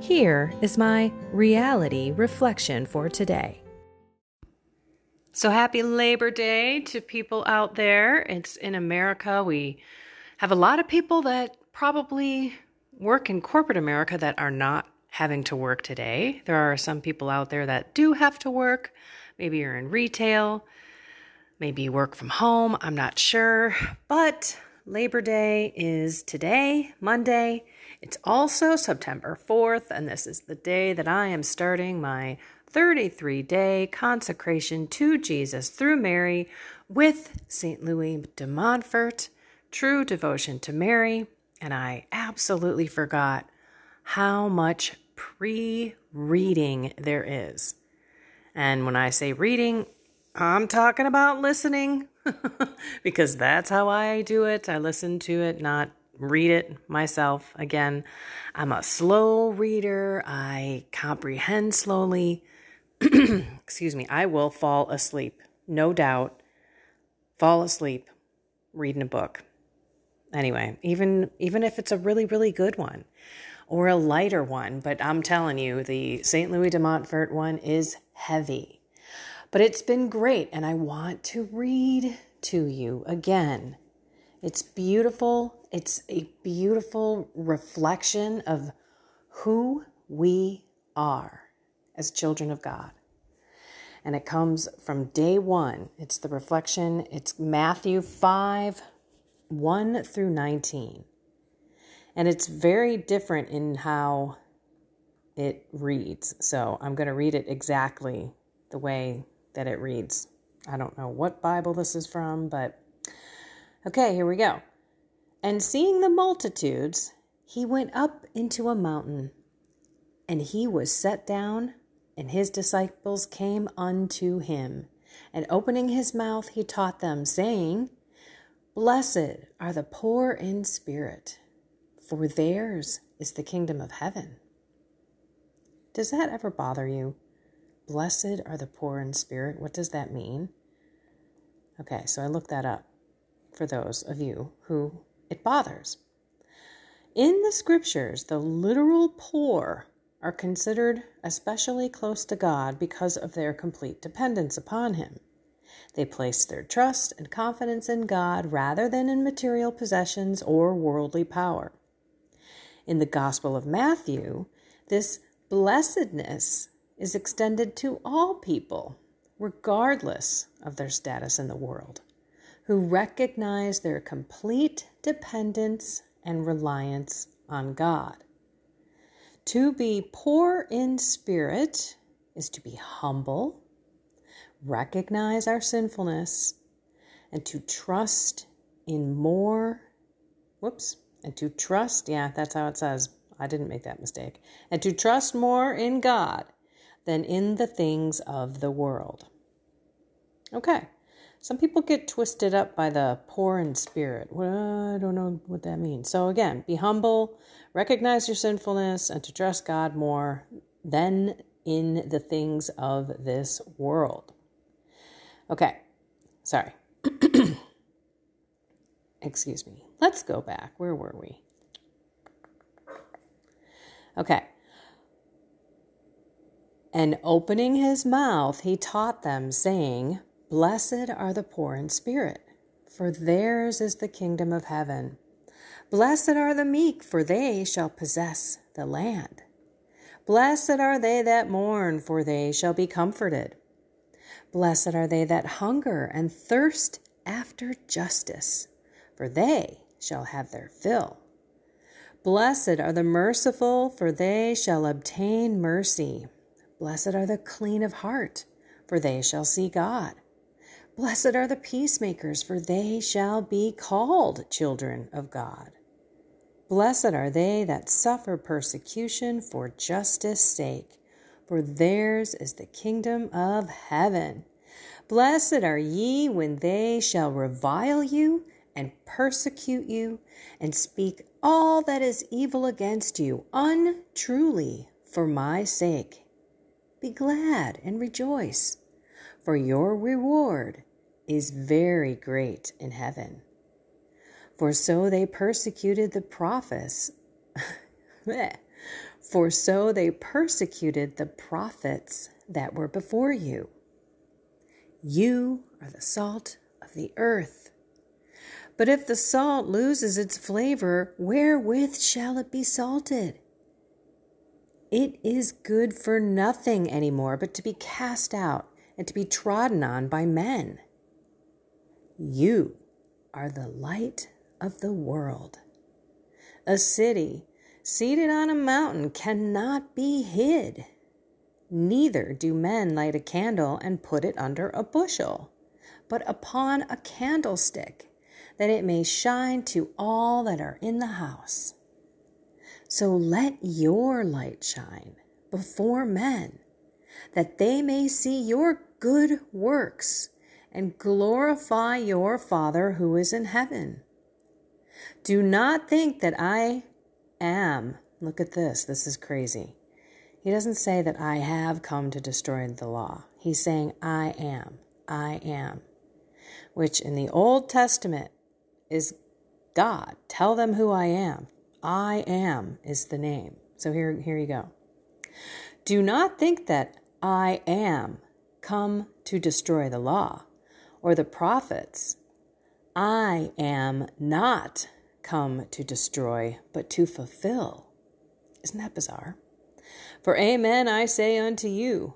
Here is my reality reflection for today. So, happy Labor Day to people out there. It's in America. We have a lot of people that probably work in corporate America that are not having to work today. There are some people out there that do have to work. Maybe you're in retail, maybe you work from home. I'm not sure. But Labor Day is today, Monday. It's also September 4th, and this is the day that I am starting my 33 day consecration to Jesus through Mary with St. Louis de Montfort, True Devotion to Mary. And I absolutely forgot how much pre reading there is. And when I say reading, I'm talking about listening because that's how I do it. I listen to it, not read it myself. Again, I'm a slow reader. I comprehend slowly. Excuse me. I will fall asleep, no doubt. Fall asleep reading a book. Anyway, even even if it's a really really good one or a lighter one, but I'm telling you, the St. Louis de Montfort one is heavy. But it's been great and I want to read to you again. It's beautiful. It's a beautiful reflection of who we are as children of God. And it comes from day one. It's the reflection, it's Matthew 5 1 through 19. And it's very different in how it reads. So I'm going to read it exactly the way that it reads. I don't know what Bible this is from, but okay, here we go. And seeing the multitudes, he went up into a mountain, and he was set down, and his disciples came unto him. And opening his mouth, he taught them, saying, Blessed are the poor in spirit, for theirs is the kingdom of heaven. Does that ever bother you? Blessed are the poor in spirit. What does that mean? Okay, so I looked that up for those of you who it bothers. In the scriptures, the literal poor are considered especially close to God because of their complete dependence upon Him. They place their trust and confidence in God rather than in material possessions or worldly power. In the Gospel of Matthew, this blessedness is extended to all people, regardless of their status in the world who recognize their complete dependence and reliance on God. To be poor in spirit is to be humble, recognize our sinfulness, and to trust in more. Whoops. And to trust, yeah, that's how it says. I didn't make that mistake. And to trust more in God than in the things of the world. Okay. Some people get twisted up by the poor in spirit. Well, I don't know what that means. So, again, be humble, recognize your sinfulness, and to trust God more than in the things of this world. Okay, sorry. Excuse me. Let's go back. Where were we? Okay. And opening his mouth, he taught them, saying, Blessed are the poor in spirit, for theirs is the kingdom of heaven. Blessed are the meek, for they shall possess the land. Blessed are they that mourn, for they shall be comforted. Blessed are they that hunger and thirst after justice, for they shall have their fill. Blessed are the merciful, for they shall obtain mercy. Blessed are the clean of heart, for they shall see God. Blessed are the peacemakers, for they shall be called children of God. Blessed are they that suffer persecution for justice' sake, for theirs is the kingdom of heaven. Blessed are ye when they shall revile you and persecute you and speak all that is evil against you untruly for my sake. Be glad and rejoice, for your reward is very great in heaven. For so they persecuted the prophets. For so they persecuted the prophets that were before you. You are the salt of the earth. But if the salt loses its flavor, wherewith shall it be salted? It is good for nothing any more but to be cast out and to be trodden on by men. You are the light of the world. A city seated on a mountain cannot be hid. Neither do men light a candle and put it under a bushel, but upon a candlestick, that it may shine to all that are in the house. So let your light shine before men, that they may see your good works and glorify your Father who is in heaven. Do not think that I am. Look at this. This is crazy. He doesn't say that I have come to destroy the law. He's saying I am. I am. Which in the Old Testament is God. Tell them who I am. I am is the name. So here, here you go. Do not think that I am come to destroy the law or the prophets. I am not come to destroy, but to fulfill. Isn't that bizarre? For amen, I say unto you,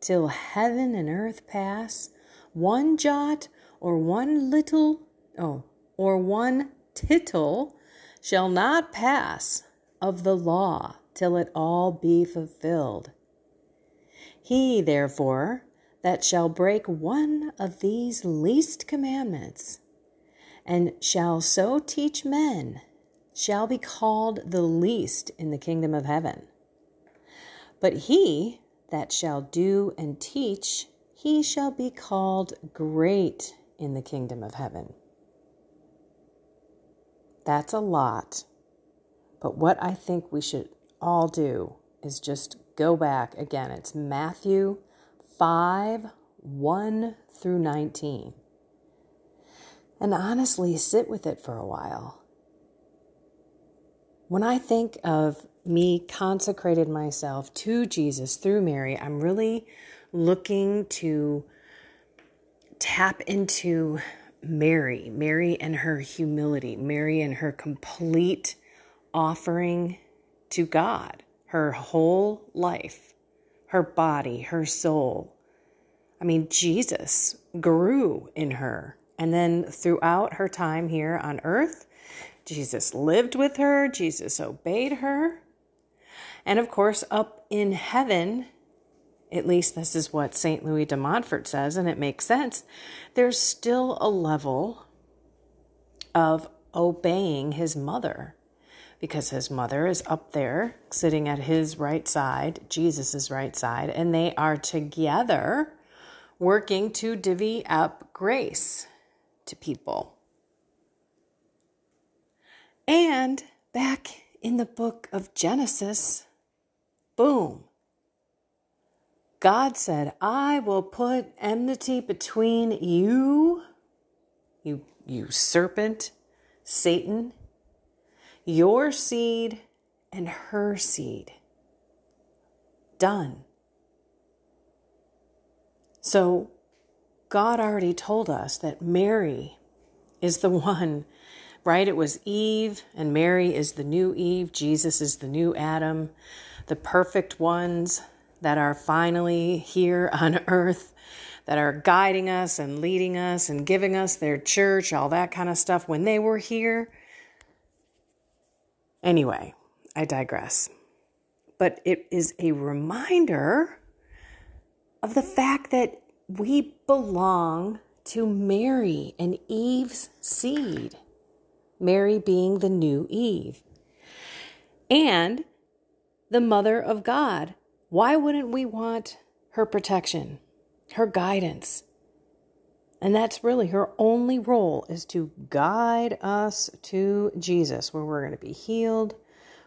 till heaven and earth pass, one jot or one little, oh, or one tittle shall not pass of the law till it all be fulfilled. He, therefore, that shall break one of these least commandments, and shall so teach men, shall be called the least in the kingdom of heaven. But he that shall do and teach, he shall be called great in the kingdom of heaven. That's a lot. But what I think we should all do is just go back again. It's Matthew 5 1 through 19 and honestly sit with it for a while. When I think of me consecrated myself to Jesus through Mary, I'm really looking to tap into Mary, Mary and her humility, Mary and her complete offering to God, her whole life, her body, her soul. I mean, Jesus grew in her and then throughout her time here on earth, Jesus lived with her, Jesus obeyed her. And of course, up in heaven, at least this is what St. Louis de Montfort says, and it makes sense, there's still a level of obeying his mother because his mother is up there sitting at his right side, Jesus' right side, and they are together working to divvy up grace to people. And back in the book of Genesis, boom. God said, I will put enmity between you, you, you serpent, Satan, your seed, and her seed. Done. So God already told us that Mary is the one, right? It was Eve, and Mary is the new Eve. Jesus is the new Adam, the perfect ones that are finally here on earth, that are guiding us and leading us and giving us their church, all that kind of stuff when they were here. Anyway, I digress. But it is a reminder of the fact that we belong to Mary and Eve's seed. Mary being the new Eve. And the mother of God. Why wouldn't we want her protection, her guidance? And that's really her only role is to guide us to Jesus, where we're going to be healed,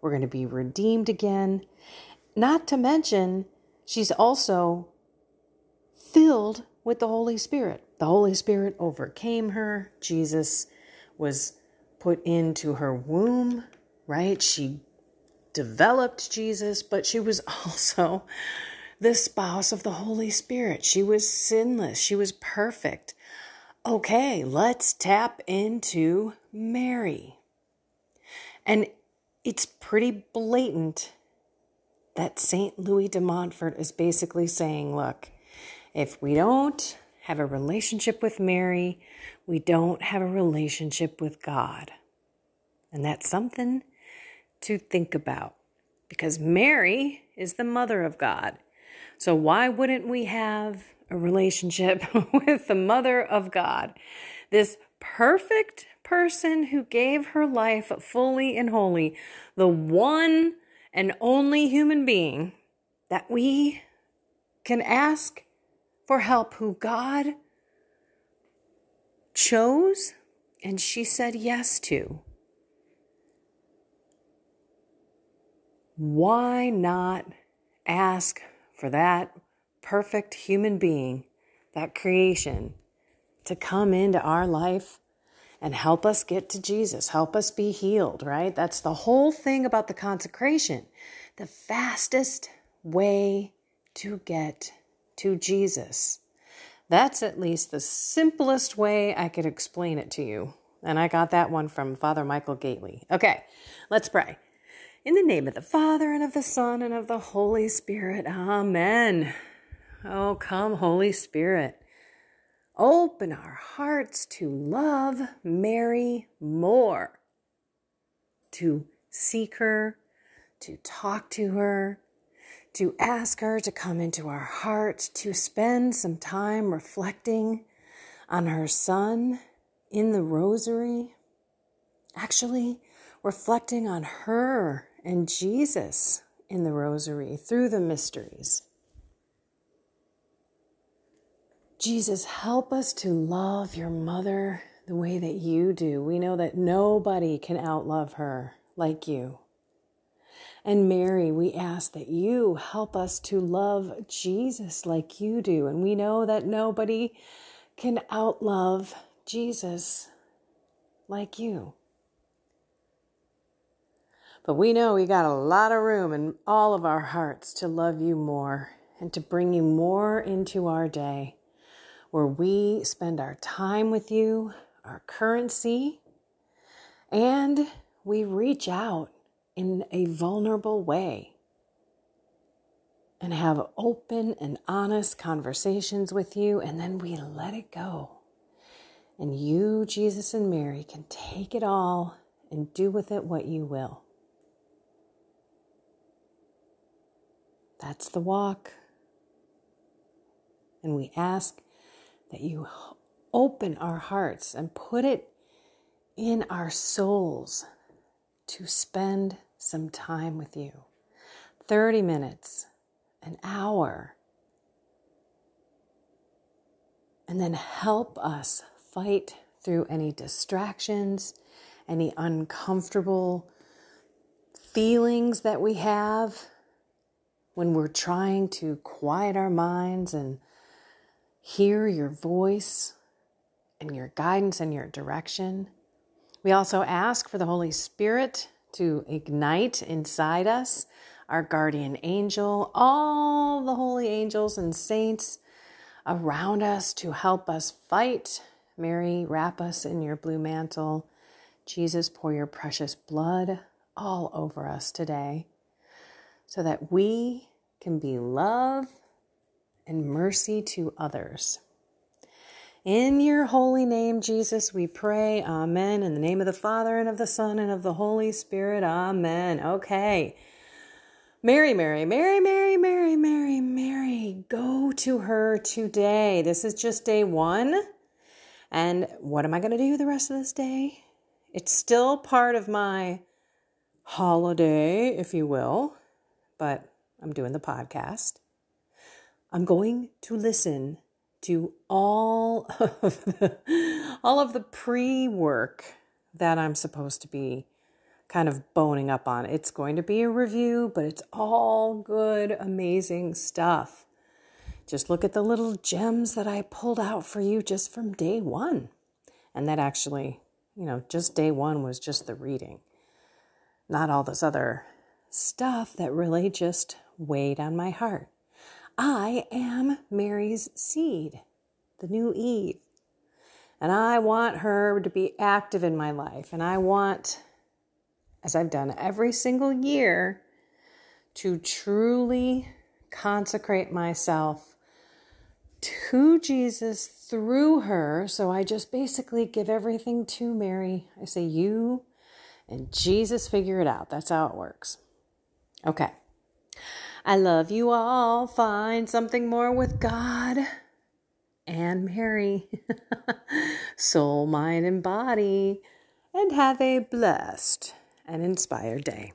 we're going to be redeemed again. Not to mention, she's also filled with the Holy Spirit. The Holy Spirit overcame her. Jesus was put into her womb, right? She developed Jesus, but she was also the spouse of the Holy Spirit. She was sinless, she was perfect. Okay, let's tap into Mary. And it's pretty blatant that St. Louis de Montfort is basically saying, look, if we don't have a relationship with Mary, we don't have a relationship with God. And that's something to think about because Mary is the mother of God. So, why wouldn't we have a relationship with the mother of God? This perfect person who gave her life fully and wholly, the one and only human being that we can ask for help, who God chose and she said yes to. why not ask for that perfect human being, that creation, to come into our life and help us get to Jesus, help us be healed, right? That's the whole thing about the consecration. The fastest way to get to Jesus. That's at least the simplest way I could explain it to you. And I got that one from Father Michael Gaitley. Okay, let's pray. In the name of the Father, and of the Son, and of the Holy Spirit. Amen. Oh, come, Holy Spirit. Open our hearts to love Mary more, to seek her, to talk to her, to ask her to come into our heart, to spend some time reflecting on her son in the rosary. Actually, reflecting on her and Jesus in the rosary through the mysteries. Jesus, help us to love your mother the way that you do. We know that nobody can outlove her like you. And Mary, we ask that you help us to love Jesus like you do. And we know that nobody can outlove Jesus like you. But we know we got a lot of room in all of our hearts to love you more and to bring you more into our day, where we spend our time with you, our currency, and we reach out in a vulnerable way and have open and honest conversations with you, and then we let it go. And you, Jesus and Mary, can take it all and do with it what you will. That's the walk. And we ask that you open our hearts and put it in our souls to spend some time with you 30 minutes, an hour. And then help us fight through any distractions, any uncomfortable feelings that we have when we're trying to quiet our minds and hear your voice and your guidance and your direction. We also ask for the Holy Spirit to ignite inside us our guardian angel, all the holy angels and saints around us to help us fight. Mary, wrap us in your blue mantle. Jesus, pour your precious blood all over us today so that we can be love and mercy to others. In your holy name, Jesus, we pray. Amen. In the name of the Father, and of the Son, and of the Holy Spirit. Amen. Okay. Mary, Mary, Mary, Mary, Mary, Mary, Mary, go to her today. This is just day one. And what am I going to do the rest of this day? It's still part of my holiday, if you will, but I'm doing the podcast. I'm going to listen to all of the, all of the pre-work that I'm supposed to be kind of boning up on. It's going to be a review, but it's all good, amazing stuff. Just look at the little gems that I pulled out for you just from day one. And that actually, you know, just day one was just the reading, not all this other stuff that really just weighed on my heart. I am Mary's seed, the new Eve. And I want her to be active in my life. And I want, as I've done every single year, to truly consecrate myself to Jesus through her. So I just basically give everything to Mary. I say, You and Jesus figure it out. That's how it works. Okay. I love you all. Find something more with God and Mary, soul, mind, and body, and have a blessed and inspired day.